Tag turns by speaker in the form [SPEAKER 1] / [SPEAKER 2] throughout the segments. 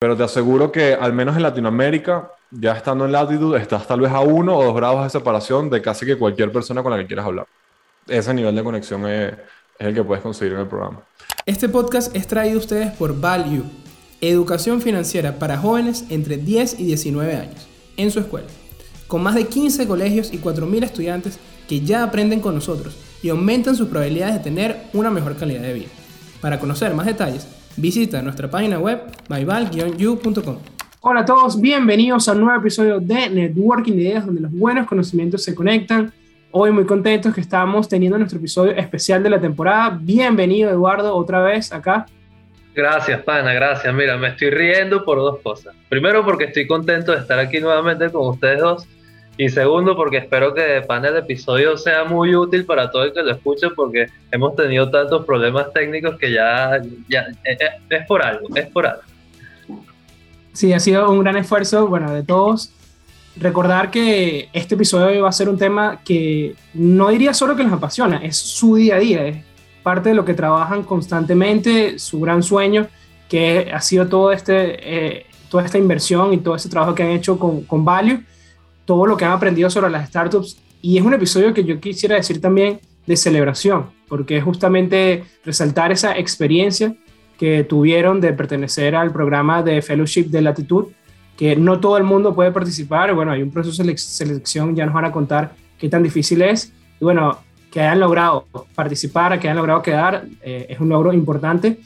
[SPEAKER 1] pero te aseguro que al menos en Latinoamérica, ya estando en latitud, estás tal vez a uno o dos grados de separación de casi que cualquier persona con la que quieras hablar. Ese nivel de conexión es, el que puedes conseguir en el programa.
[SPEAKER 2] Este podcast es traído a ustedes por Value, educación financiera para jóvenes entre 10 y 19 años, en su escuela, con más de 15 colegios y 4.000 estudiantes que ya aprenden con nosotros y aumentan sus probabilidades de tener una mejor calidad de vida. Para conocer más detalles, visita nuestra página web myval-u.com. Hola a todos, bienvenidos a un nuevo episodio de Networking de Ideas donde los buenos conocimientos se conectan. Hoy muy contentos que estamos teniendo nuestro episodio especial de la temporada. Bienvenido Eduardo otra vez acá.
[SPEAKER 3] Gracias, pana, gracias. Mira, me estoy riendo por dos cosas. Primero porque estoy contento de estar aquí nuevamente con ustedes dos. Y segundo, porque espero que el panel episodio sea muy útil para todo el que lo escuche, porque hemos tenido tantos problemas técnicos que ya, ya eh, eh, es, por algo, es por algo.
[SPEAKER 2] Sí, ha sido un gran esfuerzo, bueno, de todos. Recordar que este episodio va a ser un tema que no diría solo que nos apasiona, es su día a día, es parte de lo que trabajan constantemente, su gran sueño, que ha sido todo este, eh, toda esta inversión y todo este trabajo que han hecho con, con Value todo lo que han aprendido sobre las startups. Y es un episodio que yo quisiera decir también de celebración, porque es justamente resaltar esa experiencia que tuvieron de pertenecer al programa de fellowship de latitud, que no todo el mundo puede participar. Bueno, hay un proceso de selección, ya nos van a contar qué tan difícil es. Y bueno, que hayan logrado participar, que hayan logrado quedar, eh, es un logro importante.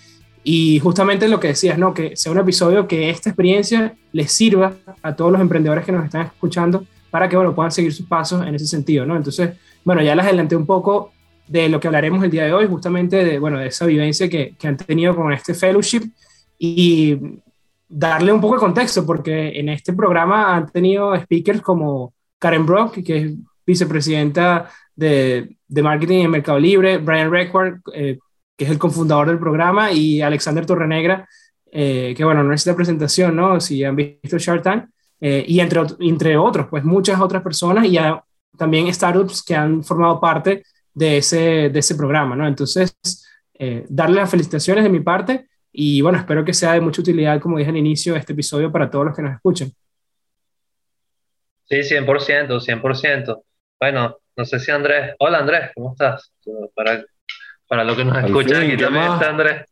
[SPEAKER 2] Y justamente lo que decías, ¿no? Que sea un episodio que esta experiencia les sirva a todos los emprendedores que nos están escuchando para que bueno, puedan seguir sus pasos en ese sentido, ¿no? Entonces, bueno, ya les adelanté un poco de lo que hablaremos el día de hoy, justamente de, bueno, de esa vivencia que, que han tenido con este fellowship y darle un poco de contexto, porque en este programa han tenido speakers como Karen Brock, que es vicepresidenta de, de marketing en Mercado Libre, Brian Record, eh, que es el cofundador del programa, y Alexander Torrenegra, eh, que bueno, no es la presentación, ¿no? Si han visto Shark Tank, eh, y entre, entre otros, pues muchas otras personas y también startups que han formado parte de ese, de ese programa, ¿no? Entonces, eh, darle las felicitaciones de mi parte y bueno, espero que sea de mucha utilidad, como dije al inicio, este episodio para todos los que nos escuchen.
[SPEAKER 3] Sí, 100%, 100%. Bueno, no sé si Andrés, hola Andrés, ¿cómo estás? Para, para lo que nos escuchan, aquí también está Andrés.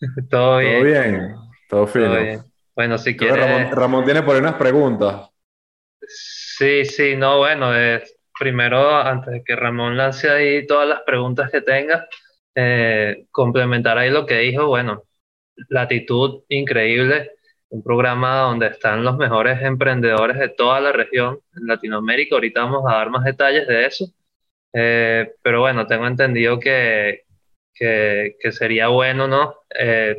[SPEAKER 1] Todo bien. Todo bien, todo fino.
[SPEAKER 3] Bueno, si quieres...
[SPEAKER 1] Ramón, tiene por ahí unas preguntas.
[SPEAKER 3] Sí, sí, no, bueno, primero, antes de que Ramón lance ahí todas las preguntas que tenga, eh, complementar ahí lo que dijo, bueno, Latitud increíble, un programa donde están los mejores emprendedores de toda la región en Latinoamérica. Ahorita vamos a dar más detalles de eso. Eh, pero bueno, tengo entendido que, que, que sería bueno, ¿no? Eh,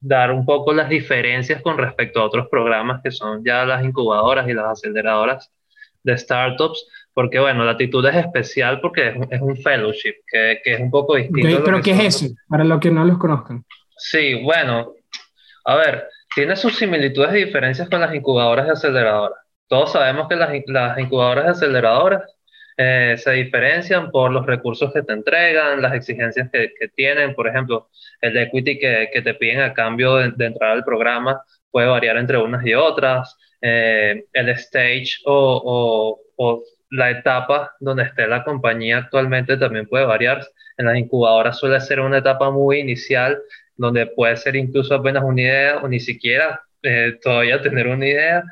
[SPEAKER 3] dar un poco las diferencias con respecto a otros programas que son ya las incubadoras y las aceleradoras de startups, porque bueno, la actitud es especial porque es un, fellowship, que, que, es un poco distinto.
[SPEAKER 2] pero ¿qué es eso? Para los que no los conozcan.
[SPEAKER 3] Sí, bueno, a ver, tiene sus similitudes y diferencias con las incubadoras y aceleradoras. Todos sabemos que las, las incubadoras y aceleradoras eh, se diferencian por los recursos que te entregan, las exigencias que, tienen, por ejemplo, el equity que, que te piden a cambio de, entrar al programa puede variar entre unas y otras, eh, el stage o, la etapa donde esté la compañía actualmente también puede variar. En las incubadoras suele ser una etapa muy inicial, donde puede ser incluso apenas una idea o ni siquiera eh, todavía tener una idea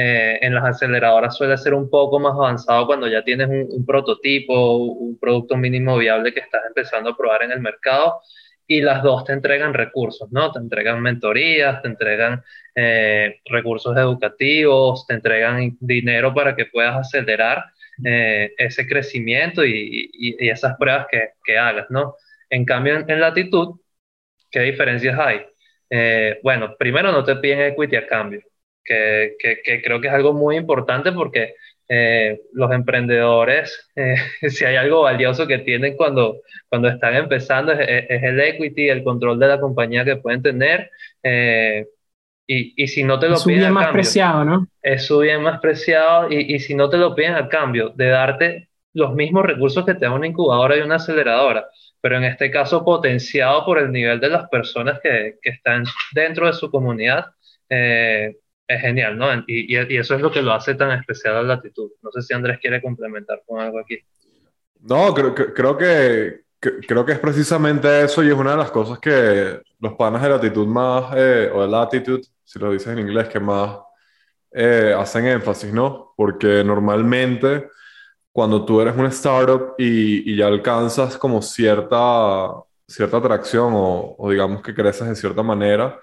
[SPEAKER 3] eh, en las aceleradoras suele ser un poco más avanzado cuando ya tienes un, prototipo, un producto mínimo viable que estás empezando a probar en el mercado y las dos te entregan recursos, ¿no? Te entregan mentorías, te entregan eh, recursos educativos, te entregan dinero para que puedas acelerar eh, ese crecimiento y, y, esas pruebas que, que, hagas, ¿no? En cambio, en, en latitud, ¿qué diferencias hay? bueno, primero no te piden equity a cambio que, que, creo que es algo muy importante porque eh, los emprendedores, eh, si hay algo valioso que tienen cuando, cuando están empezando, es, el equity, el control de la compañía que pueden tener. Eh, y, y, si no te lo piden. Es
[SPEAKER 2] bien más preciado, ¿no?
[SPEAKER 3] Es su bien más preciado. Y, y, si no te lo piden a cambio de darte los mismos recursos que te da una incubadora y una aceleradora, pero en este caso potenciado por el nivel de las personas que, que están dentro de su comunidad, eh, es genial, ¿no? Y, eso es lo que lo hace tan especial a Latitud. No sé si Andrés quiere complementar con algo aquí.
[SPEAKER 1] No, creo, creo que creo que es precisamente eso y es una de las cosas que los panas de latitud más, eh, o de latitud, si lo dices en inglés, que más eh, hacen énfasis, ¿no? Porque normalmente cuando tú eres una startup y, ya alcanzas como cierta, cierta atracción o, digamos que creces de cierta manera,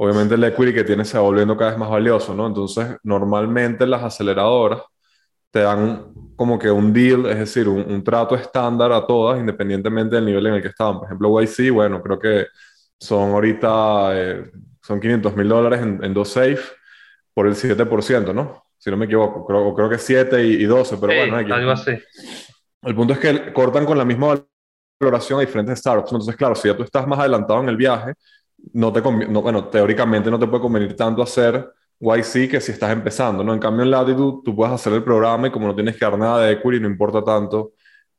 [SPEAKER 1] obviamente el equity que tienes se va volviendo cada vez más valioso, ¿no? Entonces, normalmente las aceleradoras te dan como que un deal, es decir, un, trato estándar a todas, independientemente del nivel en el que estaban. Por ejemplo, YC, bueno, creo que son ahorita, eh, son 500 mil dólares en, en, dos safe por el 7%, ¿no? Si no me equivoco, creo, creo que 7 y, 12, pero bueno.
[SPEAKER 3] Hay algo así.
[SPEAKER 1] El punto es que cortan con la misma valoración a diferentes startups. Entonces, claro, si ya tú estás más adelantado en el viaje, no te no, bueno, teóricamente no te puede convenir tanto hacer YC que si estás empezando, ¿no? En cambio, en Latitude tú puedes hacer el programa y como no tienes que dar nada de equity, no importa tanto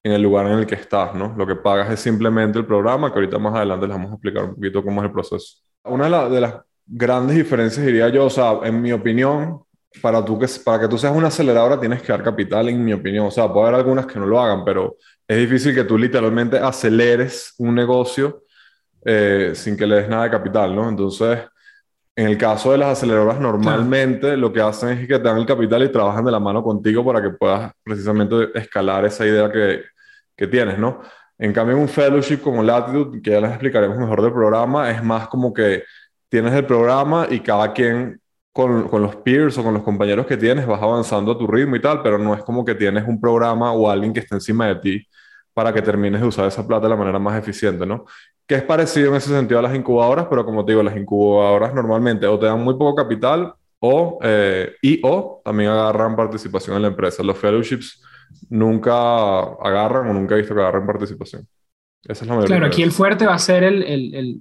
[SPEAKER 1] en el lugar en el que estás, ¿no? Lo que pagas es simplemente el programa, que ahorita más adelante les vamos a explicar un poquito cómo es el proceso. Una de, las grandes diferencias, diría yo, o sea, en mi opinión, para, tú que, para que tú seas una aceleradora tienes que dar capital, en mi opinión. O sea, puede haber algunas que no lo hagan, pero es difícil que tú literalmente aceleres un negocio eh, sin que le des nada de capital, ¿no? Entonces en el caso de las aceleradoras, normalmente lo que hacen es que te dan el capital y trabajan de la mano contigo para que puedas precisamente escalar esa idea que, que tienes, ¿no? En cambio, en un fellowship como Latitude, que ya les explicaremos mejor del programa, es más como que tienes el programa y cada quien con, con, los peers o con los compañeros que tienes vas avanzando a tu ritmo y tal, pero no es como que tienes un programa o alguien que esté encima de ti para que termines de usar esa plata de la manera más eficiente, ¿no? que es parecido en ese sentido a las incubadoras, pero como te digo, las incubadoras normalmente o te dan muy poco capital o, eh, y o también agarran participación en la empresa. Los fellowships nunca agarran o nunca he visto que agarren participación.
[SPEAKER 2] Esa es la Claro, aquí el fuerte va a ser el, el, el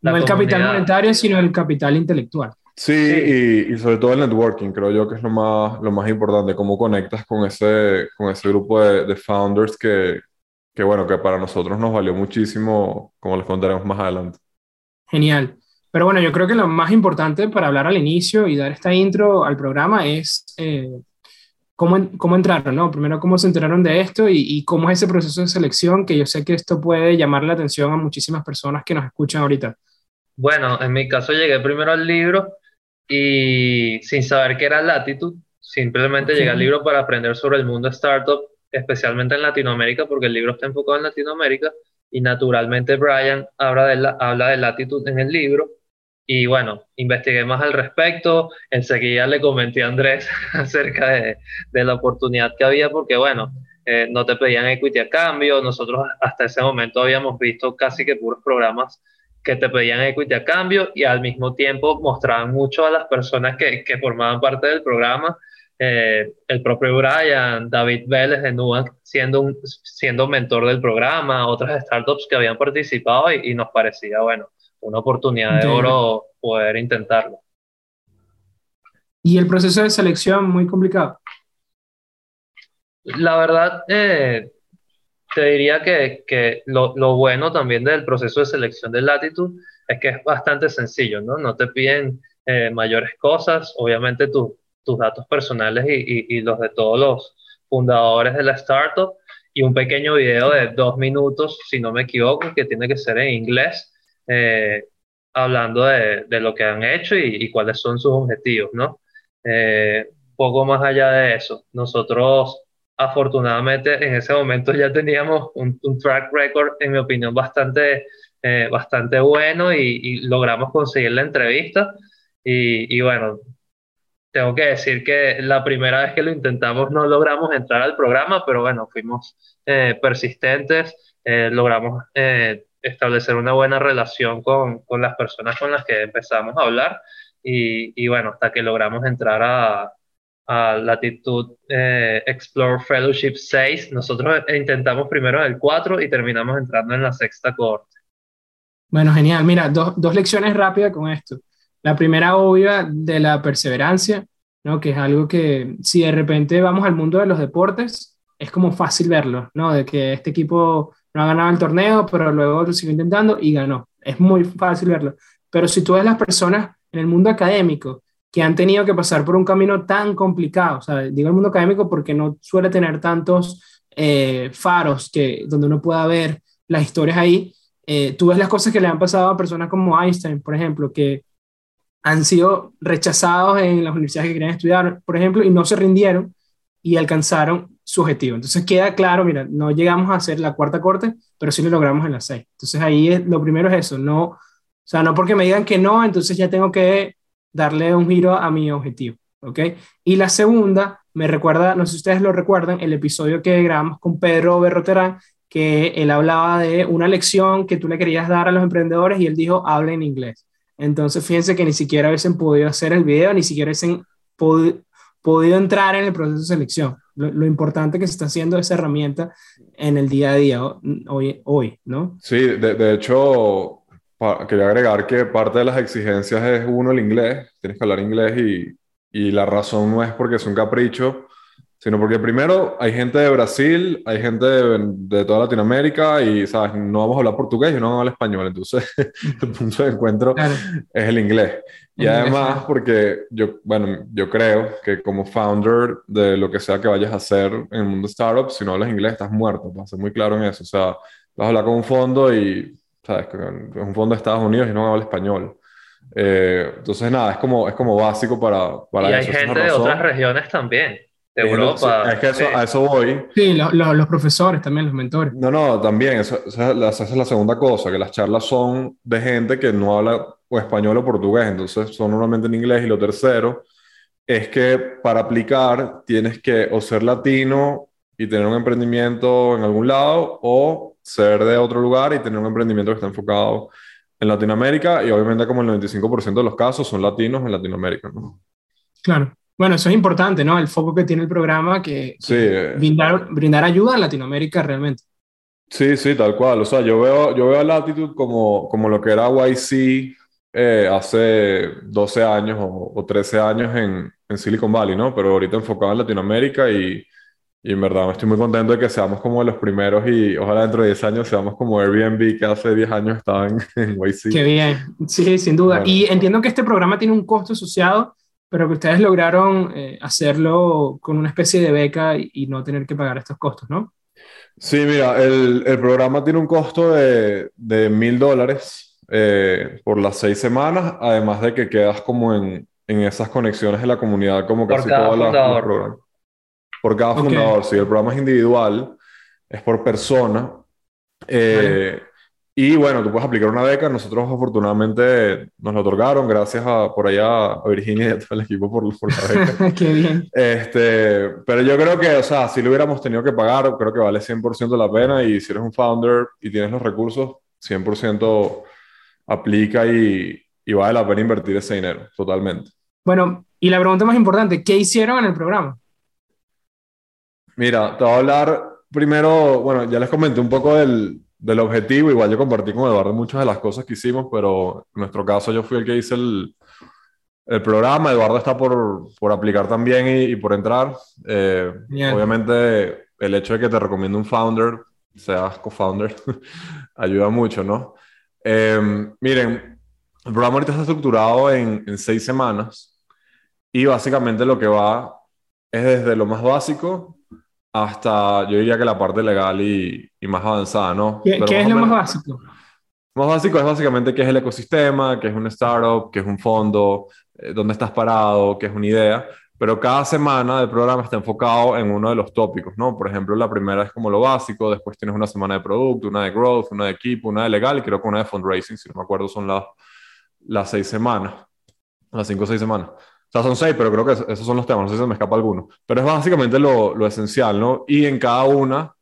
[SPEAKER 2] no el capital monetario, sino el capital intelectual.
[SPEAKER 1] Sí, Y, y, sobre todo el networking, creo yo que es lo más, lo más importante, cómo conectas con ese, con ese grupo de, de founders que, que bueno, que para nosotros nos valió muchísimo, como les contaremos más adelante.
[SPEAKER 2] Genial. Pero bueno, yo creo que lo más importante para hablar al inicio y dar esta intro al programa es eh, cómo, cómo entraron, ¿no? Primero, cómo se enteraron de esto y, y, cómo es ese proceso de selección, que yo sé que esto puede llamar la atención a muchísimas personas que nos escuchan ahorita.
[SPEAKER 3] Bueno, en mi caso llegué primero al libro y sin saber qué era Latitud, simplemente llegué al libro para aprender sobre el mundo startup especialmente en Latinoamérica, porque el libro está enfocado en Latinoamérica, y naturalmente Brian habla de, la, habla de latitud en el libro, y bueno, investigué más al respecto, enseguida le comenté a Andrés acerca de, de la oportunidad que había, porque bueno, eh, no te pedían equity a cambio, nosotros hasta ese momento habíamos visto casi que puros programas que te pedían equity a cambio y al mismo tiempo mostraban mucho a las personas que, que formaban parte del programa eh, el propio Brian, David Vélez de Nubank siendo, un, siendo mentor del programa, otras startups que habían participado y, nos parecía, bueno, una oportunidad de oro poder intentarlo.
[SPEAKER 2] ¿Y el proceso de selección muy complicado?
[SPEAKER 3] La verdad, eh, te diría que, que lo, lo, bueno también del proceso de selección de Latitude es que es bastante sencillo, ¿no? No te piden eh, mayores cosas, obviamente tú tus datos personales y, y, los de todos los fundadores de la startup y un pequeño video de dos minutos, si no me equivoco, que tiene que ser en inglés, eh, hablando de, de, lo que han hecho y, y cuáles son sus objetivos, ¿no? Eh, poco más allá de eso, nosotros afortunadamente en ese momento ya teníamos un, un track record, en mi opinión, bastante, eh, bastante bueno y, y, logramos conseguir la entrevista. Y, y, bueno, tengo que decir que la primera vez que lo intentamos no logramos entrar al programa, pero bueno, fuimos eh, persistentes, eh, logramos eh, establecer una buena relación con, con, las personas con las que empezamos a hablar y, y bueno, hasta que logramos entrar a, a Latitud Explore Fellowship 6, nosotros intentamos primero el 4 y terminamos entrando en la sexta cohorte.
[SPEAKER 2] Bueno, genial. Mira, dos, dos lecciones rápidas con esto. La primera obvia de la perseverancia, ¿no? que es algo que si de repente vamos al mundo de los deportes, es como fácil verlo, ¿no? de que este equipo no ha ganado el torneo, pero luego lo siguió intentando y ganó. Es muy fácil verlo. Pero si tú ves las personas en el mundo académico que han tenido que pasar por un camino tan complicado. O sea, digo el mundo académico porque no suele tener tantos eh, faros que, donde uno pueda ver las historias ahí. Eh, tú ves las cosas que le han pasado a personas como Einstein, por ejemplo, que han sido rechazados en las universidades que querían estudiar, por ejemplo, y no se rindieron y alcanzaron su objetivo. Entonces queda claro, mira, no llegamos a hacer la cuarta corte, pero sí lo logramos en la seis. Entonces ahí es, lo primero es eso, no, o sea, no porque me digan que no, entonces ya tengo que darle un giro a mi objetivo, ¿ok? Y la segunda, me recuerda, no sé si ustedes lo recuerdan, el episodio que grabamos con Pedro Berroterán, que él hablaba de una lección que tú le querías dar a los emprendedores y él dijo, habla en inglés. Entonces, fíjense que ni siquiera hubiesen podido hacer el video, ni siquiera hubiesen podido entrar en el proceso de selección. Lo, importante que se está haciendo esa herramienta en el día a día hoy, hoy ¿no?
[SPEAKER 1] Sí, de, de hecho, quería agregar que parte de las exigencias es uno el inglés, tienes que hablar inglés y, y la razón no es porque es un capricho, sino porque primero hay gente de Brasil, hay gente de, toda Latinoamérica y, ¿sabes? No vamos a hablar portugués y no vamos a hablar español, entonces el punto de encuentro es el inglés. Y además porque yo, bueno, yo creo que como founder de lo que sea que vayas a hacer en el mundo startup, si no hablas inglés estás muerto, para ser muy claro en eso. O sea, vas a hablar con un fondo y, ¿sabes? Es un fondo de Estados Unidos y no habla español. Eh, entonces, nada, es como, es como básico para, para
[SPEAKER 3] y hay gente de otras regiones también de Europa.
[SPEAKER 1] es que eso, a eso voy.
[SPEAKER 2] Sí, los profesores también, los mentores.
[SPEAKER 1] No, no, también, eso, esa, es la segunda cosa, que las charlas son de gente que no habla o español o portugués, entonces son normalmente en inglés. Y lo tercero es que para aplicar tienes que o ser latino y tener un emprendimiento en algún lado o ser de otro lugar y tener un emprendimiento que está enfocado en Latinoamérica y obviamente como el 95% de los casos son latinos en Latinoamérica, ¿no?
[SPEAKER 2] Claro. Bueno, eso es importante, ¿no? El foco que tiene el programa, que,
[SPEAKER 1] eh.
[SPEAKER 2] brindar, brindar ayuda a Latinoamérica realmente.
[SPEAKER 1] Sí, sí, tal cual. O sea, yo veo, yo veo a Latitude como, como lo que era YC eh, hace 12 años o, o 13 años en, en, Silicon Valley, ¿no? Pero ahorita enfocado en Latinoamérica y, y en verdad estoy muy contento de que seamos como de los primeros y ojalá dentro de 10 años seamos como Airbnb que hace 10 años estaba en, en YC.
[SPEAKER 2] Qué bien, sí, sin duda. Y entiendo que este programa tiene un costo asociado pero que ustedes lograron eh, hacerlo con una especie de beca y, no tener que pagar estos costos, ¿no?
[SPEAKER 1] Sí, mira, el, el programa tiene un costo de mil dólares eh, por las seis semanas, además de que quedas como en, en esas conexiones en la comunidad, como casi todas las programas. Por cada fundador, sí, el programa es individual, es por persona. Eh, y bueno, tú puedes aplicar una beca. Nosotros afortunadamente nos lo otorgaron gracias a, por allá a Virginia y a todo el equipo por, por la beca.
[SPEAKER 2] Qué bien.
[SPEAKER 1] Este, pero yo creo que, o sea, si lo hubiéramos tenido que pagar, creo que vale 100% la pena y si eres un founder y tienes los recursos, 100% aplica y, y vale la pena invertir ese dinero, totalmente.
[SPEAKER 2] Bueno, y la pregunta más importante, ¿qué hicieron en el programa?
[SPEAKER 1] Mira, te voy a hablar primero, bueno, ya les comenté un poco del, del objetivo, igual yo compartí con Eduardo muchas de las cosas que hicimos, pero en nuestro caso yo fui el que hice el, el programa, Eduardo está por, por aplicar también y, por entrar. Eh, obviamente el hecho de que te recomiende un founder, seas co-founder, ayuda mucho, ¿no? Eh, miren, el programa ahorita está estructurado en, en seis semanas y básicamente lo que va es desde lo más básico hasta, yo diría que la parte legal y, y más avanzada, ¿no?
[SPEAKER 2] ¿Qué, es lo más básico?
[SPEAKER 1] Más básico es básicamente qué es el ecosistema, qué es un startup, qué es un fondo, eh, dónde estás parado, qué es una idea. Pero cada semana del programa está enfocado en uno de los tópicos, ¿no? Por ejemplo, la primera es como lo básico, después tienes una semana de producto, una de growth, una de equipo, una de legal y creo que una de fundraising, si no me acuerdo, son las, las seis semanas, las cinco o seis semanas. O sea, son seis, pero creo que esos son los temas, no sé si se me escapa alguno. Pero es básicamente lo, lo esencial, ¿no? Y en cada una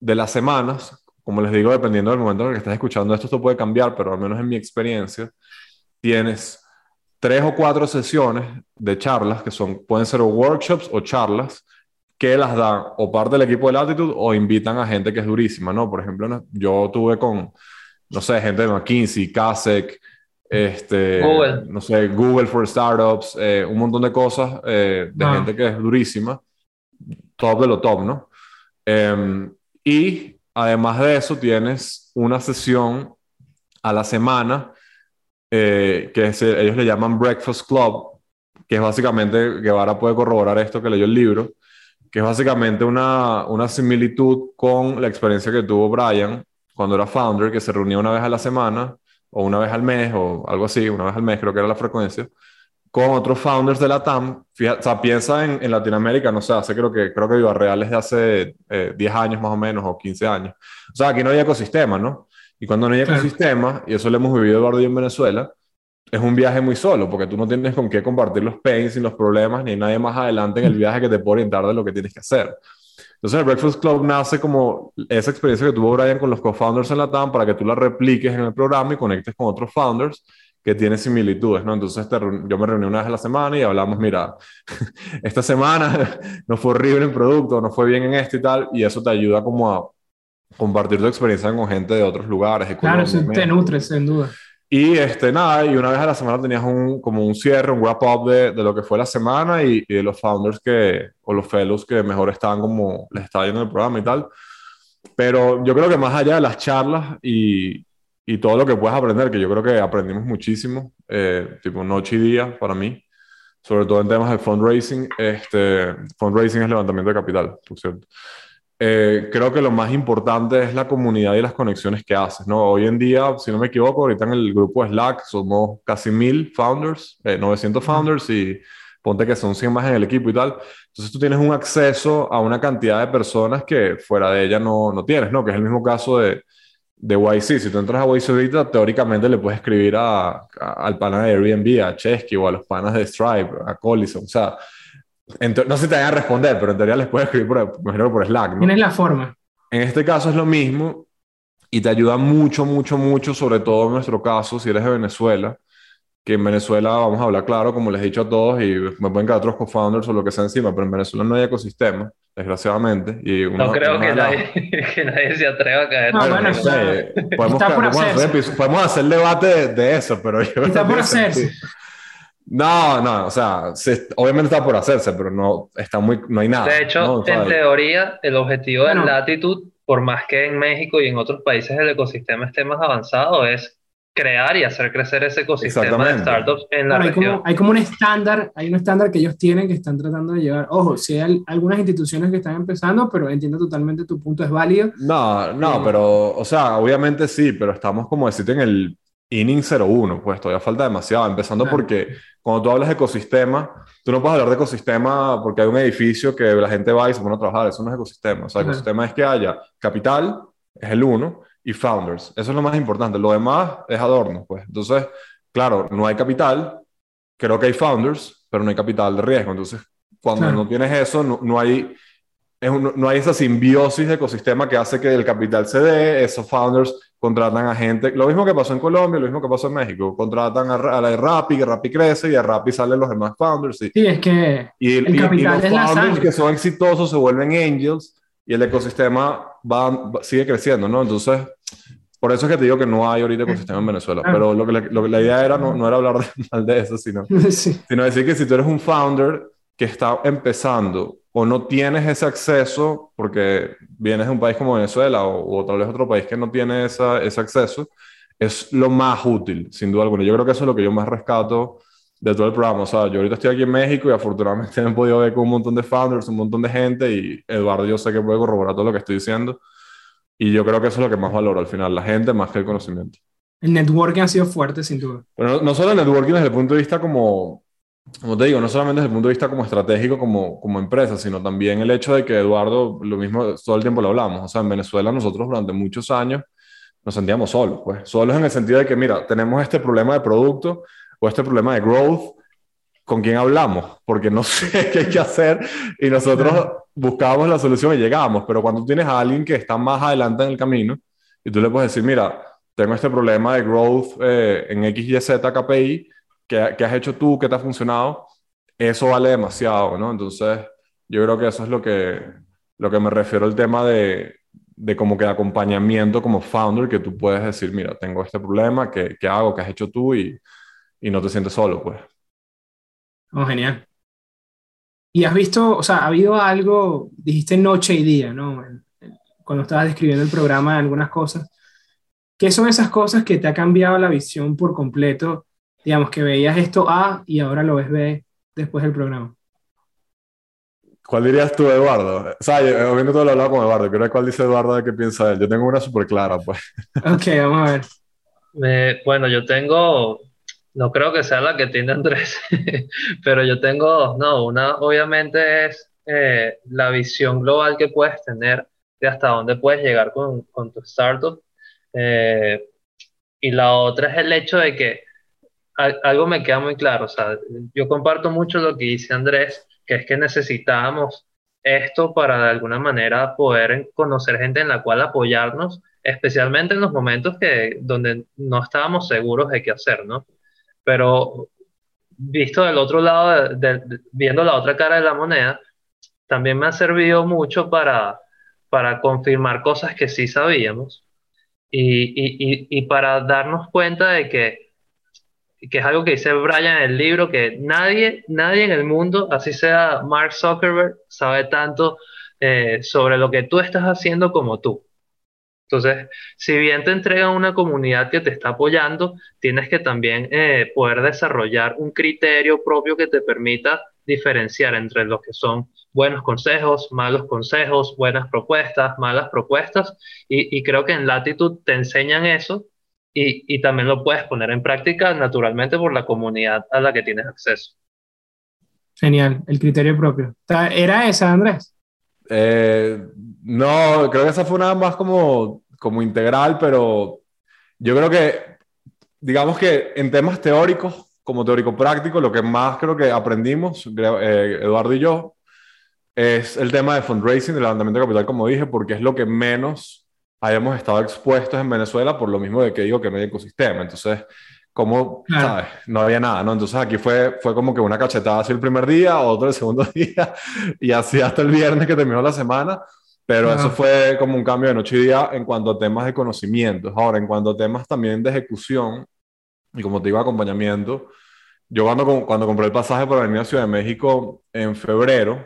[SPEAKER 1] de las semanas, como les digo, dependiendo del momento en el que estés escuchando esto, esto puede cambiar, pero al menos en mi experiencia, tienes tres o cuatro sesiones de charlas que son, pueden ser workshops o charlas que las dan o parte del equipo de Latitude o invitan a gente que es durísima, ¿no? Por ejemplo, yo tuve con, no sé, gente de McKinsey, Kasek, este,
[SPEAKER 3] Google.
[SPEAKER 1] no sé, Google for Startups, eh, un montón de cosas eh, de ah. gente que es durísima, top de lo top, ¿no? Em, y además de eso, tienes una sesión a la semana eh, que es, ellos le llaman Breakfast Club, que es básicamente, Guevara puede corroborar esto que leyó el libro, que es básicamente una, una similitud con la experiencia que tuvo Brian cuando era founder, que se reunía una vez a la semana o una vez al mes o algo así, una vez al mes creo que era la frecuencia, con otros founders de la TAM. Fíjate, o sea, piensa en, en, Latinoamérica, no sé, hace creo que, creo que Viva Real es de hace eh, 10 años más o menos o 15 años. O sea, aquí no hay ecosistema, ¿no? Y cuando no hay ecosistema, y eso lo hemos vivido Eduardo y en Venezuela, es un viaje muy solo, porque tú no tienes con qué compartir los pains y los problemas, ni nadie más adelante en el viaje que te puede orientar de lo que tienes que hacer. Entonces, el Breakfast Club nace como esa experiencia que tuvo Brian con los co-founders en la TAM para que tú la repliques en el programa y conectes con otros founders que tienen similitudes, ¿no? Entonces, yo me reuní una vez a la semana y hablamos, mira, esta semana no fue horrible en producto, no fue bien en esto y tal, y eso te ayuda como a compartir tu experiencia con gente de otros lugares.
[SPEAKER 2] claro, eso te nutre, sin duda.
[SPEAKER 1] Y este, nada, y una vez a la semana tenías un, como un cierre, un wrap-up de, de, lo que fue la semana y, y, de los founders que, o los fellows que mejor estaban como les estaba yendo el programa y tal. Pero yo creo que más allá de las charlas y, y todo lo que puedes aprender, que yo creo que aprendimos muchísimo, eh, tipo noche y día para mí, sobre todo en temas de fundraising. Este, fundraising es levantamiento de capital, por cierto. Eh, creo que lo más importante es la comunidad y las conexiones que haces, ¿no? Hoy en día, si no me equivoco, ahorita en el grupo Slack somos casi mil founders, 900 eh, founders y ponte que son 100 más en el equipo y tal. Entonces tú tienes un acceso a una cantidad de personas que fuera de ella no, no tienes, ¿no? Que es el mismo caso de, de YC. Si tú entras a YC ahorita, teóricamente le puedes escribir a, al pana de Airbnb, a Chesky o a los panas de Stripe, a Collison, o sea no sé si te vayan a responder, pero en teoría les puedes escribir por, por Slack. ¿no?
[SPEAKER 2] Tienes la forma.
[SPEAKER 1] En este caso es lo mismo y te ayuda mucho, mucho, mucho, sobre todo en nuestro caso, si eres de Venezuela, que en Venezuela, vamos a hablar claro, como les he dicho a todos, y me pueden quedar otros co-founders o lo que sea encima, pero en Venezuela no hay ecosistema, desgraciadamente. Y
[SPEAKER 3] no creo que, nadie, que, nadie, se atreva a caer.
[SPEAKER 2] No, bueno,
[SPEAKER 1] podemos, podemos, podemos, hacer debate de, de, eso, pero yo...
[SPEAKER 2] Está por hacerse.
[SPEAKER 1] No, no, o sea, obviamente está por hacerse, pero no, está muy, no hay nada.
[SPEAKER 3] De hecho, en teoría, el objetivo de Latitude, por más que en México y en otros países el ecosistema esté más avanzado, es crear y hacer crecer ese ecosistema de startups en la
[SPEAKER 2] hay
[SPEAKER 3] región.
[SPEAKER 2] Como, hay como un estándar, hay un estándar que ellos tienen que están tratando de llevar. Ojo, si hay algunas instituciones que están empezando, pero entiendo totalmente tu punto es válido.
[SPEAKER 1] No, no, eh, pero, o sea, obviamente sí, pero estamos como decirte en el inning 01, pues todavía falta demasiado, empezando porque cuando tú hablas de ecosistema, tú no puedes hablar de ecosistema porque hay un edificio que la gente va y se pone a trabajar, eso no es ecosistema, o sea, ecosistema es que haya capital, es el uno, y founders, eso es lo más importante, lo demás es adorno, pues, entonces, claro, no hay capital, creo que hay founders, pero no hay capital de riesgo, entonces, cuando no tienes eso, no, no hay... no hay esa simbiosis de ecosistema que hace que el capital se dé, esos founders contratan a gente, lo mismo que pasó en Colombia, lo mismo que pasó en México, contratan a, la de Rappi, que Rappi crece y a Rappi salen los demás founders.
[SPEAKER 2] Y, sí, es que
[SPEAKER 1] y, el capital los founders que son exitosos se vuelven angels y el ecosistema va, sigue creciendo, ¿no? Entonces, por eso es que te digo que no hay ahorita ecosistema en Venezuela, pero lo que, la, lo que la idea era no, no era hablar de, mal de eso, sino, sino decir que si tú eres un founder que está empezando o no tienes ese acceso porque vienes de un país como Venezuela o, o tal vez otro país que no tiene esa, ese acceso, es lo más útil, sin duda alguna. Yo creo que eso es lo que yo más rescato de todo el programa. O sea, yo ahorita estoy aquí en México y afortunadamente me he podido ver con un montón de founders, un montón de gente y Eduardo yo sé que puede corroborar todo lo que estoy diciendo. Y yo creo que eso es lo que más valoro al final, la gente más que el conocimiento.
[SPEAKER 2] El networking ha sido fuerte, sin duda.
[SPEAKER 1] Bueno, no solo el networking desde el punto de vista como como te digo, no solamente desde el punto de vista como estratégico, como, como empresa, sino también el hecho de que Eduardo, lo mismo, todo el tiempo lo hablamos, o sea, en Venezuela nosotros durante muchos años nos sentíamos solos, pues, solos en el sentido de que, mira, tenemos este problema de producto o este problema de growth, ¿con quién hablamos? Porque no sé qué hay que hacer. Y nosotros buscábamos la solución y llegamos, pero cuando tienes a alguien que está más adelante en el camino y tú le puedes decir, mira, tengo este problema de growth eh, en X, Y, Que, has hecho tú, que te ha funcionado, eso vale demasiado, ¿no? Entonces, yo creo que eso es lo que, lo que me refiero al tema de, de como que acompañamiento como founder, que tú puedes decir, mira, tengo este problema, ¿qué, qué hago? ¿Qué has hecho tú? Y, y no te sientes solo, pues.
[SPEAKER 2] Oh, genial. Y has visto, o sea, ha habido algo, dijiste noche y día, ¿no? Cuando estabas describiendo el programa, algunas cosas. ¿qué son esas cosas que te ha cambiado la visión por completo? Digamos que veías esto A y ahora lo ves B después del programa.
[SPEAKER 1] ¿Cuál dirías tú, Eduardo? O sea, yo, todo lo hablado con Eduardo. Quiero ver cuál dice Eduardo de qué piensa él. Yo tengo una súper clara, pues.
[SPEAKER 2] Ok, vamos a ver.
[SPEAKER 3] Eh, bueno, yo tengo, no creo que sea la que tiene Andrés, pero yo tengo, no, una obviamente es eh, la visión global que puedes tener de hasta dónde puedes llegar con, con tu startup. Eh, y la otra es el hecho de que algo me queda muy claro, o sea, yo comparto mucho lo que dice Andrés, que es que necesitábamos esto para de alguna manera poder conocer gente en la cual apoyarnos, especialmente en los momentos que, donde no estábamos seguros de qué hacer, ¿no? Pero visto del otro lado, viendo la otra cara de la moneda, también me ha servido mucho para, para confirmar cosas que sí sabíamos y, y, y, para darnos cuenta de que, que es algo que dice Brian en el libro, que nadie, nadie en el mundo, así sea Mark Zuckerberg, sabe tanto eh, sobre lo que tú estás haciendo como tú. Entonces, si bien te entregan una comunidad que te está apoyando, tienes que también eh, poder desarrollar un criterio propio que te permita diferenciar entre lo que son buenos consejos, malos consejos, buenas propuestas, malas propuestas, y, creo que en Latitud te enseñan eso y, también lo puedes poner en práctica naturalmente por la comunidad a la que tienes acceso.
[SPEAKER 2] Genial, el criterio propio. ¿Era esa, Andrés?
[SPEAKER 1] Eh, no, creo que esa fue una más como, como integral, pero yo creo que, digamos que en temas teóricos, como teórico práctico, lo que más creo que aprendimos, eh, Eduardo y yo, es el tema de fundraising, de levantamiento de capital, como dije, porque es lo que menos hayamos estado expuestos en Venezuela, por lo mismo de que digo que no hay ecosistema. Entonces, como, ¿sabes? No había nada, ¿no? Entonces aquí fue, fue como que una cachetada así el primer día, otro el segundo día, y así hasta el viernes que terminó la semana. Pero eso fue como un cambio de noche y día en cuanto a temas de conocimientos. Ahora, en cuanto a temas también de ejecución, y como te digo, acompañamiento, yo cuando, cuando compré el pasaje para venir a Ciudad de México en febrero,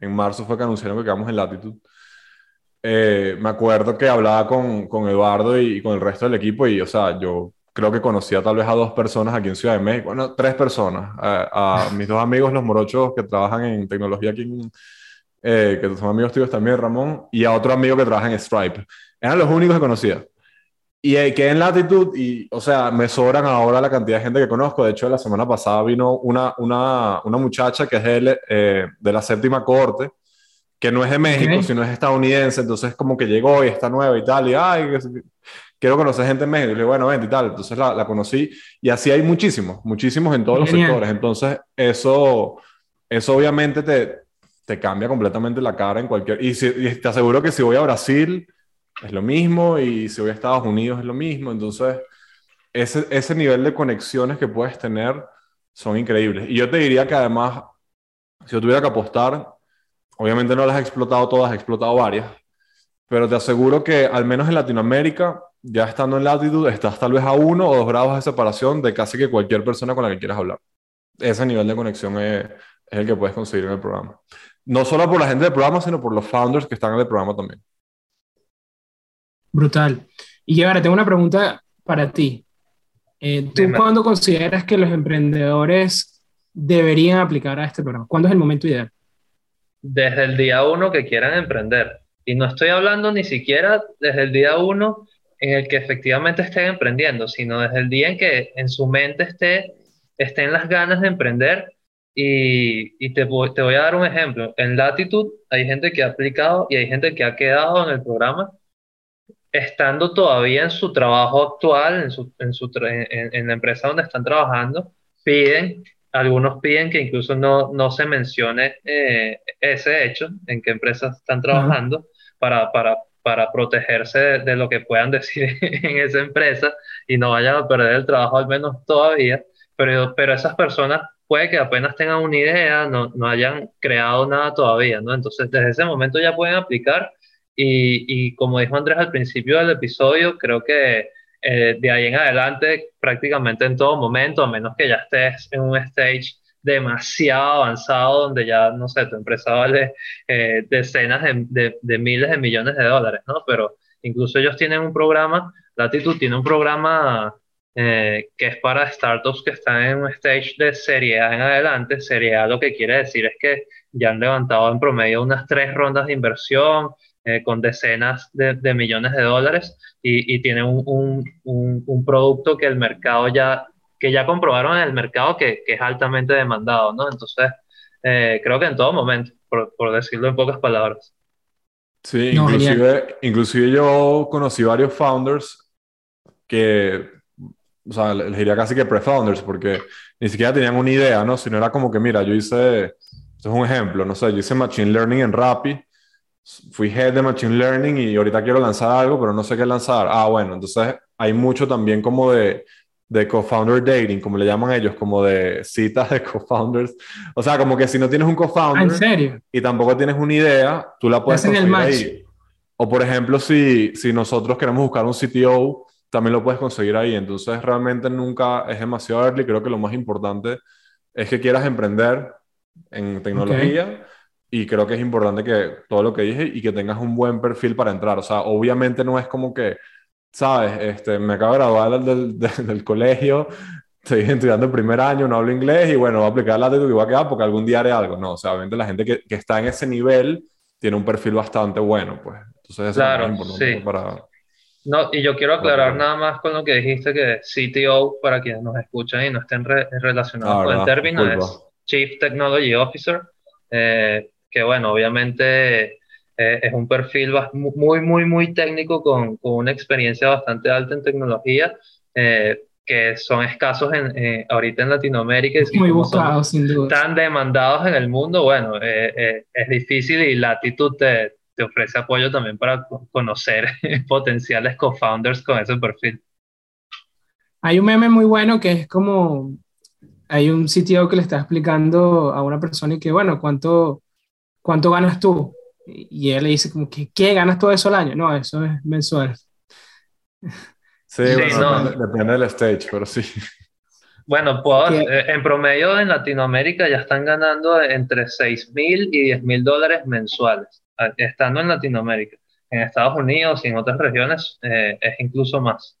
[SPEAKER 1] en marzo fue que anunciaron que quedamos en latitud. Eh, me acuerdo que hablaba con, con Eduardo y, con el resto del equipo y, o sea, yo creo que conocía tal vez a dos personas aquí en Ciudad de México, bueno, tres personas, a, mis dos amigos, los morochos que trabajan en tecnología aquí, eh, que son amigos tuyos también, Ramón, y a otro amigo que trabaja en Stripe. Eran los únicos que conocía. Y quedé en latitud y, o sea, me sobran ahora la cantidad de gente que conozco. De hecho, la semana pasada vino una, una, una muchacha que es de, eh, de, la séptima corte, que no es de México, sino es estadounidense. Entonces, como que llegó y está nueva y tal. Y, ay, quiero conocer gente en México. Y le digo, bueno, vente y tal. Entonces la, la conocí. Y así hay muchísimos, muchísimos en todos los sectores. Entonces, eso, eso obviamente te, te cambia completamente la cara en cualquier... Y, si, y te aseguro que si voy a Brasil es lo mismo y si voy a Estados Unidos es lo mismo. Entonces, ese, ese nivel de conexiones que puedes tener son increíbles. Y yo te diría que además, si yo tuviera que apostar, obviamente no las he explotado todas, he explotado varias, pero te aseguro que al menos en Latinoamérica, ya estando en latitud, estás tal vez a uno o dos grados de separación de casi que cualquier persona con la que quieras hablar. Ese nivel de conexión es, es el que puedes conseguir en el programa. No solo por la gente del programa, sino por los founders que están en el programa también.
[SPEAKER 2] Brutal. Y ahora tengo una pregunta para ti. Eh, ¿Tú cuándo consideras que los emprendedores deberían aplicar a este programa? ¿Cuándo es el momento ideal?
[SPEAKER 3] Desde el día uno que quieran emprender. Y no estoy hablando ni siquiera desde el día uno en el que efectivamente estén emprendiendo, sino desde el día en que en su mente esté, estén las ganas de emprender. Y, y te, te voy a dar un ejemplo. En Latitude hay gente que ha aplicado y hay gente que ha quedado en el programa estando todavía en su trabajo actual, en, su, en, su, en, la empresa donde están trabajando, piden, algunos piden que incluso no, no se mencione eh, ese hecho, en qué empresas están trabajando, para, para, para protegerse de, lo que puedan decir en esa empresa y no vayan a perder el trabajo al menos todavía, pero, pero esas personas puede que apenas tengan una idea, no, no hayan creado nada todavía, ¿no? Entonces, desde ese momento ya pueden aplicar y, como dijo Andrés al principio del episodio, creo que eh, de ahí en adelante, prácticamente en todo momento, a menos que ya estés en un stage demasiado avanzado donde ya, no sé, tu empresa vale eh, decenas de, miles de millones de dólares, ¿no? Pero incluso ellos tienen un programa Latitude tiene un programa eh, que es para startups que están en un stage de serie A en adelante. Serie A lo que quiere decir es que ya han levantado en promedio unas tres rondas de inversión eh, con decenas de, millones de dólares y, tienen un, un, producto que el mercado ya, que ya comprobaron en el mercado que, que es altamente demandado, ¿no? Entonces, eh, creo que en todo momento, por, por, decirlo en pocas palabras.
[SPEAKER 1] Sí, inclusive, inclusive yo conocí varios founders que, o sea, les diría casi que pre-founders, porque ni siquiera tenían una idea, ¿no? Sino era como que, mira, yo hice, esto es un ejemplo, no sé, yo hice Machine Learning en Rappi, fui head de Machine Learning y ahorita quiero lanzar algo, pero no sé qué lanzar. Ah, bueno, entonces hay mucho también como de de co-founder dating, como le llaman ellos, como de citas de co-founders. O sea, como que si no tienes un co-founder
[SPEAKER 2] ¿En serio?
[SPEAKER 1] y tampoco tienes una idea, tú la puedes
[SPEAKER 2] conseguir
[SPEAKER 1] ahí. O por ejemplo, si, si nosotros queremos buscar un CTO, también lo puedes conseguir ahí. Entonces, realmente nunca es demasiado early. Creo que lo más importante es que quieras emprender en tecnología. Y creo que es importante que todo lo que dije y que tengas un buen perfil para entrar. O sea, obviamente no es como que ¿sabes? Este, me acabo de graduar del, del, colegio, estoy estudiando el primer año, no hablo inglés y bueno, voy a aplicar la de que voy a quedar porque algún día haré algo. No, o sea, obviamente la gente que, que está en ese nivel tiene un perfil bastante bueno, pues. Entonces, eso
[SPEAKER 3] claro, es importante sí. para... No, y yo quiero aclarar nada más con lo que dijiste que CTO, para quienes nos escuchan y no estén relacionados ah, con el término, es Chief Technology Officer, eh, que bueno, obviamente eh, es un perfil muy, muy, muy técnico con, con, una experiencia bastante alta en tecnología, eh, que son escasos en, eh, ahorita en Latinoamérica.
[SPEAKER 2] Y muy buscados, sin duda.
[SPEAKER 3] Tan demandados en el mundo, bueno, es difícil y Latitud te, te ofrece apoyo también para conocer potenciales co-founders con ese perfil.
[SPEAKER 2] Hay un meme muy bueno que es como, hay un sitio que le está explicando a una persona y que, bueno, ¿cuánto, cuánto ganas tú? Y él le dice como que, ¿qué ganas todo eso al año? No, eso es mensual.
[SPEAKER 1] Sí, depende, del stage, pero sí.
[SPEAKER 3] Bueno, pues en promedio en Latinoamérica ya están ganando entre 6 mil y 10 mil dólares mensuales, estando en Latinoamérica. En Estados Unidos y en otras regiones eh, es incluso más.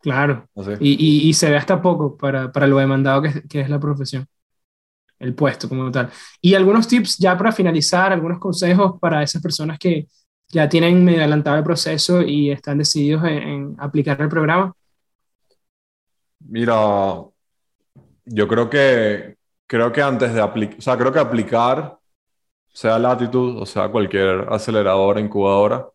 [SPEAKER 2] Claro, ah, y, y, se ve hasta poco para, para lo demandado que, que es la profesión el puesto como tal. Y algunos tips ya para finalizar, algunos consejos para esas personas que ya tienen medio adelantado el proceso y están decididos en, aplicar el programa.
[SPEAKER 1] Mira, yo creo que creo que antes de aplicar, o sea, creo que aplicar, sea Latitud o sea cualquier aceleradora, incubadora,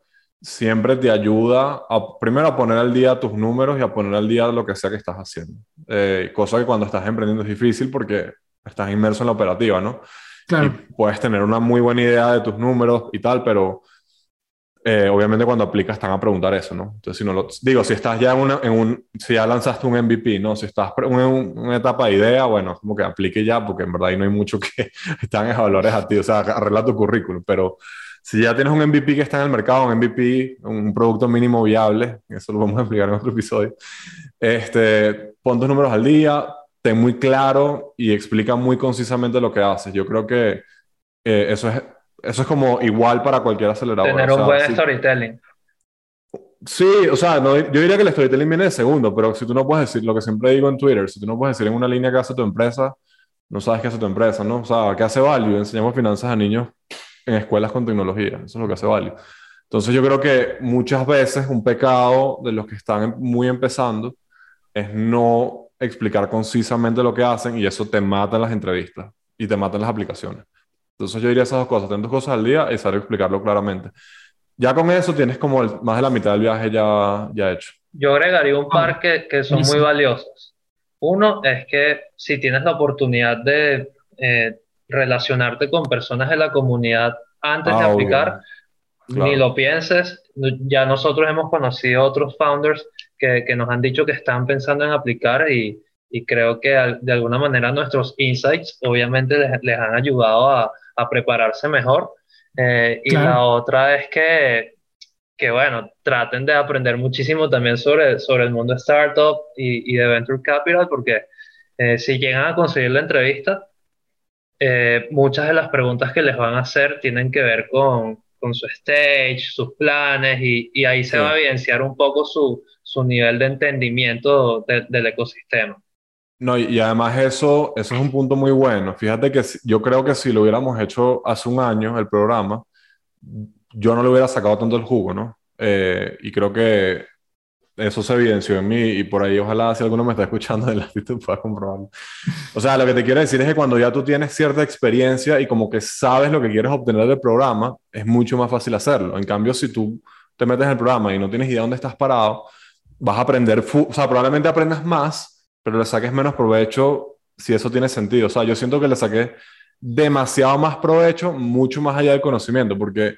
[SPEAKER 1] siempre te ayuda a, primero a poner al día tus números y a poner al día lo que sea que estás haciendo. Eh, cosa que cuando estás emprendiendo es difícil porque estás inmerso en la operativa, ¿no?
[SPEAKER 2] Claro.
[SPEAKER 1] Y puedes tener una muy buena idea de tus números y tal, pero eh, obviamente cuando aplicas están a preguntar eso, ¿no? Entonces, si no lo, digo, si estás ya en, una, en un, si ya lanzaste un MVP, ¿no? Si estás en una etapa de idea, bueno, como que aplique ya, porque en verdad ahí no hay mucho que están en valores a ti, o sea, arregla tu currículum, pero si ya tienes un MVP que está en el mercado, un MVP, un producto mínimo viable, eso lo vamos a explicar en otro episodio, este, pon tus números al día, ten muy claro y explica muy concisamente lo que haces. Yo creo que eh, eso, es, eso es como igual para cualquier acelerador.
[SPEAKER 3] Tener un buen storytelling.
[SPEAKER 1] Sí, o sea, no, yo diría que el storytelling viene de segundo, pero si tú no puedes decir lo que siempre digo en Twitter, si tú no puedes decir en una línea que hace tu empresa, no sabes qué hace tu empresa, ¿no? O sea, ¿qué hace Value? Enseñamos finanzas a niños en escuelas con tecnología, eso es lo que hace Value. Entonces yo creo que muchas veces un pecado de los que están muy empezando es no explicar concisamente lo que hacen y eso te mata en las entrevistas y te mata en las aplicaciones. Entonces yo diría esas dos cosas, ten dos cosas al día y saber explicarlo claramente. Ya con eso tienes como más de la mitad del viaje ya, ya hecho.
[SPEAKER 3] Yo agregaría un par que, que son muy valiosos. Uno es que si tienes la oportunidad de eh, relacionarte con personas de la comunidad antes de ah, aplicar, ni lo pienses. Ya nosotros hemos conocido otros founders que, que nos han dicho que están pensando en aplicar y, y creo que de alguna manera nuestros insights obviamente les, les han ayudado a, a, prepararse mejor. Eh, y la otra es que, que, bueno, traten de aprender muchísimo también sobre, sobre el mundo startup y, y de venture capital, porque eh, si llegan a conseguir la entrevista, eh, muchas de las preguntas que les van a hacer tienen que ver con, con su stage, sus planes, y, y ahí se va a evidenciar un poco su, su nivel de entendimiento del ecosistema.
[SPEAKER 1] No, y, además eso, eso es un punto muy bueno. Fíjate que yo creo que si lo hubiéramos hecho hace un año, el programa, yo no le hubiera sacado tanto el jugo, ¿no? Eh, y creo que eso se evidenció en mí y por ahí ojalá si alguno me está escuchando de la actitud pueda comprobarlo. O sea, lo que te quiero decir es que cuando ya tú tienes cierta experiencia y como que sabes lo que quieres obtener del programa, es mucho más fácil hacerlo. En cambio, si tú te metes en el programa y no tienes idea de dónde estás parado, vas a aprender, o sea, probablemente aprendas más, pero le saques menos provecho si eso tiene sentido. O sea, yo siento que le saqué demasiado más provecho, mucho más allá del conocimiento, porque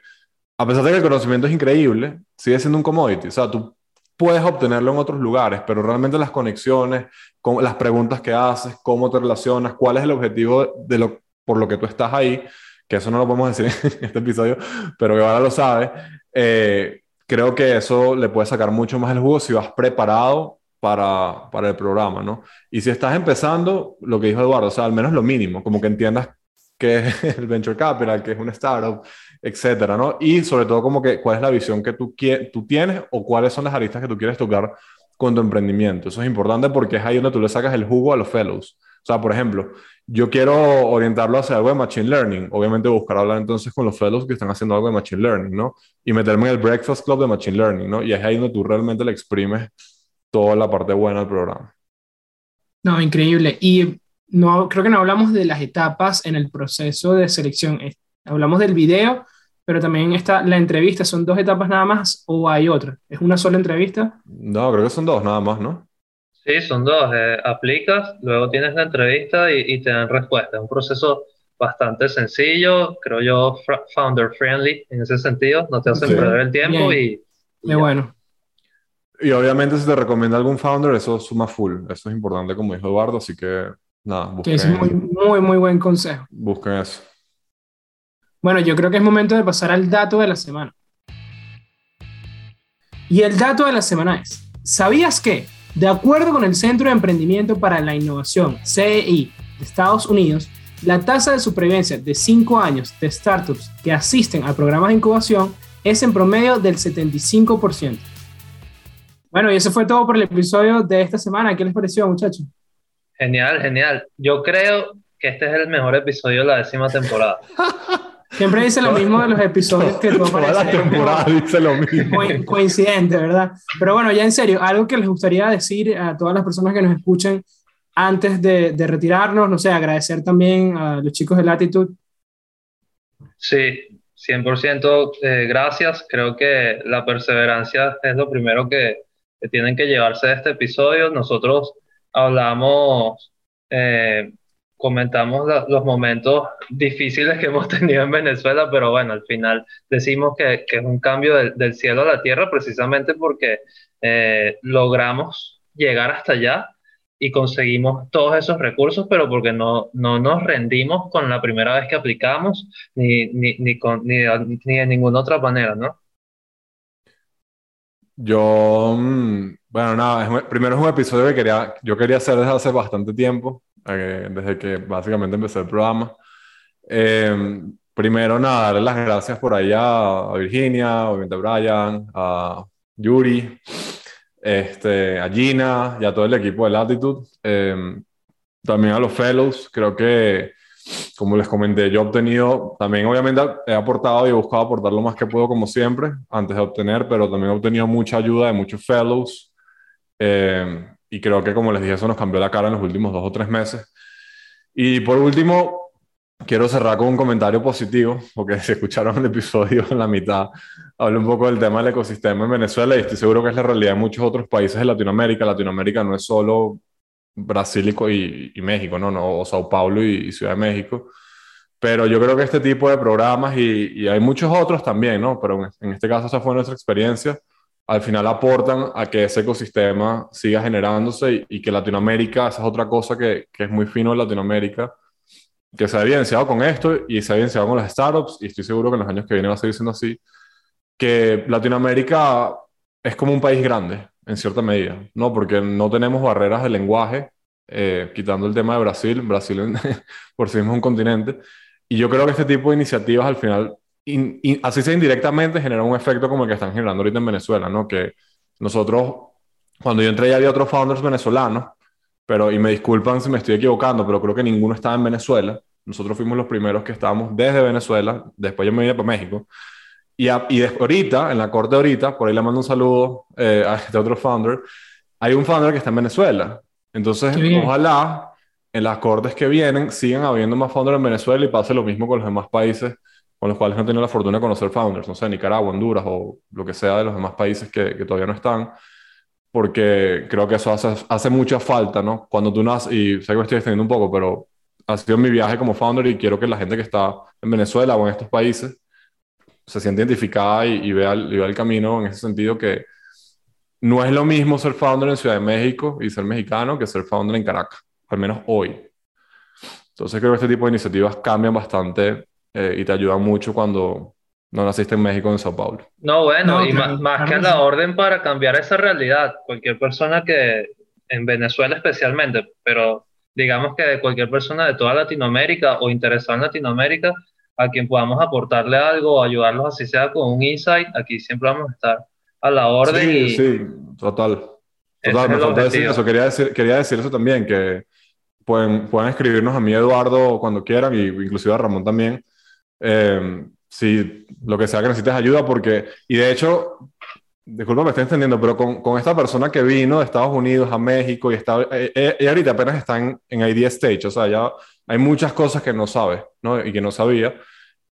[SPEAKER 1] a pesar de que el conocimiento es increíble, sigue siendo un commodity. O sea, tú puedes obtenerlo en otros lugares, pero realmente las conexiones, con las preguntas que haces, cómo te relacionas, cuál es el objetivo de lo, por lo que tú estás ahí, que eso no lo podemos decir en este episodio, pero que ahora lo sabes, eh, creo que eso le puede sacar mucho más el jugo si vas preparado para, para el programa, ¿no? Y si estás empezando, lo que dijo Eduardo, o sea, al menos lo mínimo, como que entiendas qué es el venture capital, qué es una startup, etcétera, ¿no? Y sobre todo como que cuál es la visión que tú, tú tienes o cuáles son las aristas que tú quieres tocar con tu emprendimiento. Eso es importante porque es ahí donde tú le sacas el jugo a los fellows. O sea, por ejemplo, yo quiero orientarlo hacia algo de Machine Learning. Obviamente buscar hablar entonces con los fellows que están haciendo algo de Machine Learning, ¿no? Y meterme en el Breakfast Club de Machine Learning, ¿no? Y es ahí donde tú realmente le exprimes toda la parte buena del programa.
[SPEAKER 2] No, increíble. Y no, creo que no hablamos de las etapas en el proceso de selección. Hablamos del video, pero también está la entrevista. ¿Son dos etapas nada más o hay otra? ¿Es una sola entrevista?
[SPEAKER 1] No, creo que son dos nada más, ¿no?
[SPEAKER 3] Sí, son dos. Eh, aplicas, luego tienes la entrevista y, te dan respuesta. Es un proceso bastante sencillo, creo yo, founder friendly en ese sentido. No te hacen perder el tiempo y,
[SPEAKER 2] y bueno.
[SPEAKER 1] Y obviamente si te recomienda algún founder, eso suma full. Eso es importante, como dijo Eduardo, así que nada, busquen.
[SPEAKER 2] Que es muy, muy, muy buen consejo.
[SPEAKER 1] Busquen eso.
[SPEAKER 2] Bueno, yo creo que es momento de pasar al dato de la semana. Y el dato de la semana es, ¿sabías que, de acuerdo con el Centro de Emprendimiento para la Innovación, CEI, de Estados Unidos, la tasa de supervivencia de 5 años de startups que asisten a programas de incubación es en promedio del 75%. Bueno, y eso fue todo por el episodio de esta semana. ¿Qué les pareció, muchachos?
[SPEAKER 3] Genial, genial. Yo creo que este es el mejor episodio de la décima temporada.
[SPEAKER 2] Siempre dice lo mismo de los episodios que tú
[SPEAKER 1] Toda la temporada dice lo mismo.
[SPEAKER 2] Coincidente, ¿verdad? Pero bueno, ya en serio, algo que les gustaría decir a todas las personas que nos escuchan antes de, de retirarnos, no sé, agradecer también a los chicos de Latitude.
[SPEAKER 3] Sí, 100% eh, gracias. Creo que la perseverancia es lo primero que, que tienen que llevarse de este episodio. Nosotros hablamos eh, comentamos los momentos difíciles que hemos tenido en Venezuela, pero bueno, al final decimos que, que es un cambio del, cielo a la tierra precisamente porque eh, logramos llegar hasta allá y conseguimos todos esos recursos, pero porque no, no nos rendimos con la primera vez que aplicamos, ni, ni, ni, con, ni, ni de ninguna otra manera, ¿no?
[SPEAKER 1] Yo, mm, bueno, nada, primero es un episodio que quería, yo quería hacer desde hace bastante tiempo desde que básicamente empecé el programa. Eh, primero, nada, darle las gracias por ahí a, Virginia, obviamente a Brian, a Yuri, este, a Gina y a todo el equipo de Latitude. Eh, también a los fellows, creo que, como les comenté, yo he obtenido, también obviamente he aportado y he buscado aportar lo más que puedo, como siempre, antes de obtener, pero también he obtenido mucha ayuda de muchos fellows. Eh, y creo que, como les dije, eso nos cambió la cara en los últimos dos o tres meses. Y por último, quiero cerrar con un comentario positivo, porque si escucharon el episodio en la mitad, hablé un poco del tema del ecosistema en Venezuela y estoy seguro que es la realidad de muchos otros países de Latinoamérica. Latinoamérica no es solo Brasil y, y México, ¿no? no o Sao Paulo y, Ciudad de México. Pero yo creo que este tipo de programas, y, y hay muchos otros también, ¿no? Pero en, en este caso esa fue nuestra experiencia, al final aportan a que ese ecosistema siga generándose y, que Latinoamérica, esa es otra cosa que, que, es muy fino en Latinoamérica, que se ha evidenciado con esto y se ha evidenciado con las startups, y estoy seguro que en los años que vienen va a seguir siendo así, que Latinoamérica es como un país grande, en cierta medida, ¿no? Porque no tenemos barreras de lenguaje, eh, quitando el tema de Brasil, Brasil por sí mismo es un continente, y yo creo que este tipo de iniciativas al final y así sea indirectamente, genera un efecto como el que están generando ahorita en Venezuela, ¿no? Que nosotros, cuando yo entré ya había otros founders venezolanos, pero, y me disculpan si me estoy equivocando, pero creo que ninguno estaba en Venezuela. Nosotros fuimos los primeros que estábamos desde Venezuela, después yo me vine para México. Y, y después, ahorita, en la corte ahorita, por ahí le mando un saludo eh, a este otro founder, hay un founder que está en Venezuela. Entonces, ojalá en las cortes que vienen sigan habiendo más founders en Venezuela y pase lo mismo con los demás países con los cuales no he tenido la fortuna de conocer founders, no sé, Nicaragua, Honduras o lo que sea de los demás países que, que todavía no están, porque creo que eso hace, mucha falta, ¿no? Cuando tú naces, y sé que me estoy extendiendo un poco, pero ha sido mi viaje como founder y quiero que la gente que está en Venezuela o en estos países se sienta identificada y, vea, y vea el camino en ese sentido que no es lo mismo ser founder en Ciudad de México y ser mexicano que ser founder en Caracas, al menos hoy. Entonces creo que este tipo de iniciativas cambian bastante eh, y te ayuda mucho cuando no naciste en México en Sao Paulo.
[SPEAKER 3] No, bueno, y más, que la orden para cambiar esa realidad, cualquier persona que, en Venezuela especialmente, pero digamos que de cualquier persona de toda Latinoamérica o interesada en Latinoamérica, a quien podamos aportarle algo o ayudarlos así sea con un insight, aquí siempre vamos a estar a la orden.
[SPEAKER 1] Sí, sí, total. Total, me falta decir eso. Quería decir, quería decir eso también, que pueden, pueden escribirnos a mí, Eduardo, cuando quieran, y inclusive a Ramón también, eh, si lo que sea que necesites ayuda, porque, y de hecho, disculpa, me estoy entendiendo, pero con, con, esta persona que vino de Estados Unidos a México y está, eh, eh ahorita apenas está en, en idea stage, o sea, ya hay muchas cosas que no sabe, ¿no? Y que no sabía.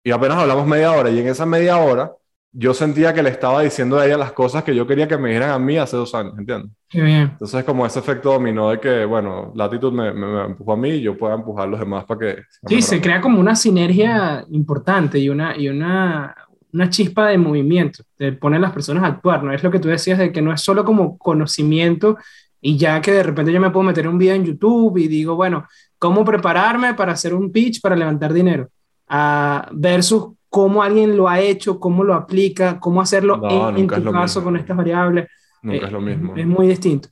[SPEAKER 1] Y apenas hablamos media hora, y en esa media hora yo sentía que le estaba diciendo a ella las cosas que yo quería que me dijeran a mí hace dos años, ¿entiendes?
[SPEAKER 2] Qué bien.
[SPEAKER 1] Entonces, como ese efecto dominó de que, bueno, la actitud me, me, empujó a mí y yo pueda empujar a los demás para que...
[SPEAKER 2] Sí, se crea como una sinergia importante y una, y una, una chispa de movimiento, de poner a las personas a actuar, ¿no? Es lo que tú decías de que no es solo como conocimiento y ya que de repente yo me puedo meter un video en YouTube y digo, bueno, ¿cómo prepararme para hacer un pitch para levantar dinero? Uh, versus cómo alguien lo ha hecho, cómo lo aplica, cómo hacerlo en, tu caso con estas variables.
[SPEAKER 1] Nunca es lo mismo.
[SPEAKER 2] Es muy distinto.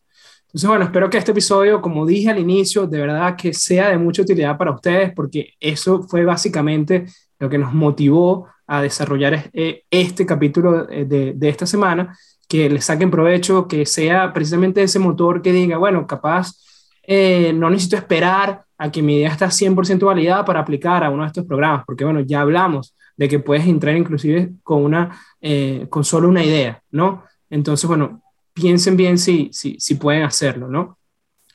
[SPEAKER 2] Entonces, bueno, espero que este episodio, como dije al inicio, de verdad que sea de mucha utilidad para ustedes, porque eso fue básicamente lo que nos motivó a desarrollar eh, este capítulo eh, de, de esta semana, que le saquen provecho, que sea precisamente ese motor que diga, bueno, capaz eh, no necesito esperar a que mi idea está 100% validada para aplicar a uno de estos programas, porque bueno, ya hablamos de que puedes entrar inclusive con, una, eh, con solo una idea, ¿no? Entonces, bueno, piensen bien si, si, si pueden hacerlo, ¿no?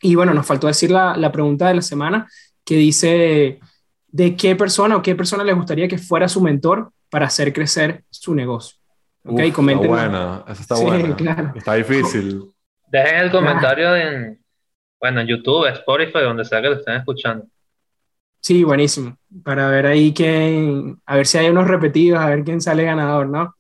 [SPEAKER 2] Y bueno, nos faltó decir la, la, pregunta de la semana que dice, ¿de qué persona o qué persona les gustaría que fuera su mentor para hacer crecer su negocio?
[SPEAKER 1] Ok, comenten. Está buena, esa está buena. Está difícil.
[SPEAKER 3] Dejen el comentario en, bueno, en YouTube, Spotify, donde sea que lo estén escuchando.
[SPEAKER 2] Sí, buenísimo. Para ver ahí quién, a ver si hay unos repetidos, a ver quién sale ganador, ¿no?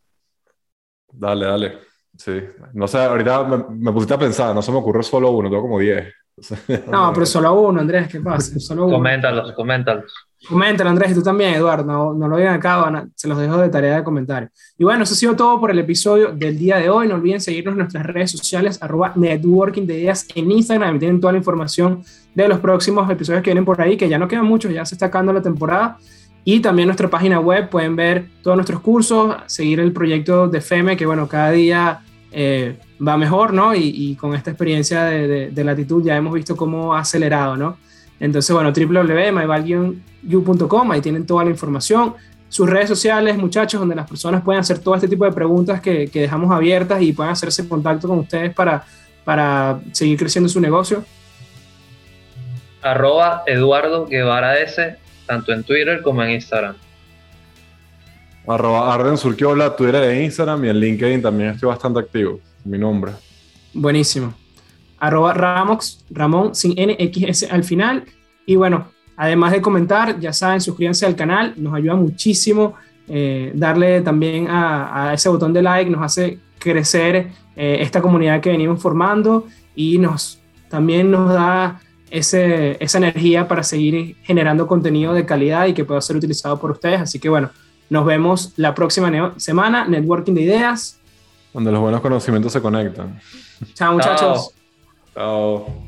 [SPEAKER 1] Dale, dale. Sí. No sé, ahorita me, me pusiste a pensar, no se me ocurre solo uno, tengo como 10.
[SPEAKER 2] no, pero solo uno, Andrés, ¿qué pasa? Solo uno.
[SPEAKER 3] Coméntalos, coméntalos.
[SPEAKER 2] Coméntalo, Andrés, y tú también, Eduardo. No, no lo vean acá, se los dejo de tarea de comentario. Y bueno, eso ha sido todo por el episodio del día de hoy. No olviden seguirnos en nuestras redes sociales, arroba networking de ideas en Instagram. Tienen toda la información de los próximos episodios que vienen por ahí, que ya no quedan muchos, ya se está acabando la temporada. Y también nuestra página web, pueden ver todos nuestros cursos, seguir el proyecto de FEME, que bueno, cada día eh, va mejor, ¿no? Y, con esta experiencia de, de, de latitud ya hemos visto cómo ha acelerado, ¿no? Entonces, bueno, www.myvalue.com, ahí tienen toda la información. Sus redes sociales, muchachos, donde las personas pueden hacer todo este tipo de preguntas que, que dejamos abiertas y pueden hacerse contacto con ustedes para, para seguir creciendo su negocio.
[SPEAKER 3] Arroba Eduardo Guevara S, tanto en Twitter como en Instagram.
[SPEAKER 1] Arroba Arden Surquiola, Twitter e Instagram y en LinkedIn también estoy bastante activo. Mi nombre.
[SPEAKER 2] Buenísimo arroba Ramox, Ramón sin NXS al final. Y bueno, además de comentar, ya saben, suscríbanse al canal, nos ayuda muchísimo. Eh, darle también a, ese botón de like nos hace crecer eh, esta comunidad que venimos formando y nos también nos da ese, esa energía para seguir generando contenido de calidad y que pueda ser utilizado por ustedes. Así que bueno, nos vemos la próxima semana, Networking de Ideas.
[SPEAKER 1] Donde los buenos conocimientos se conectan.
[SPEAKER 2] Chao muchachos.
[SPEAKER 1] Oh.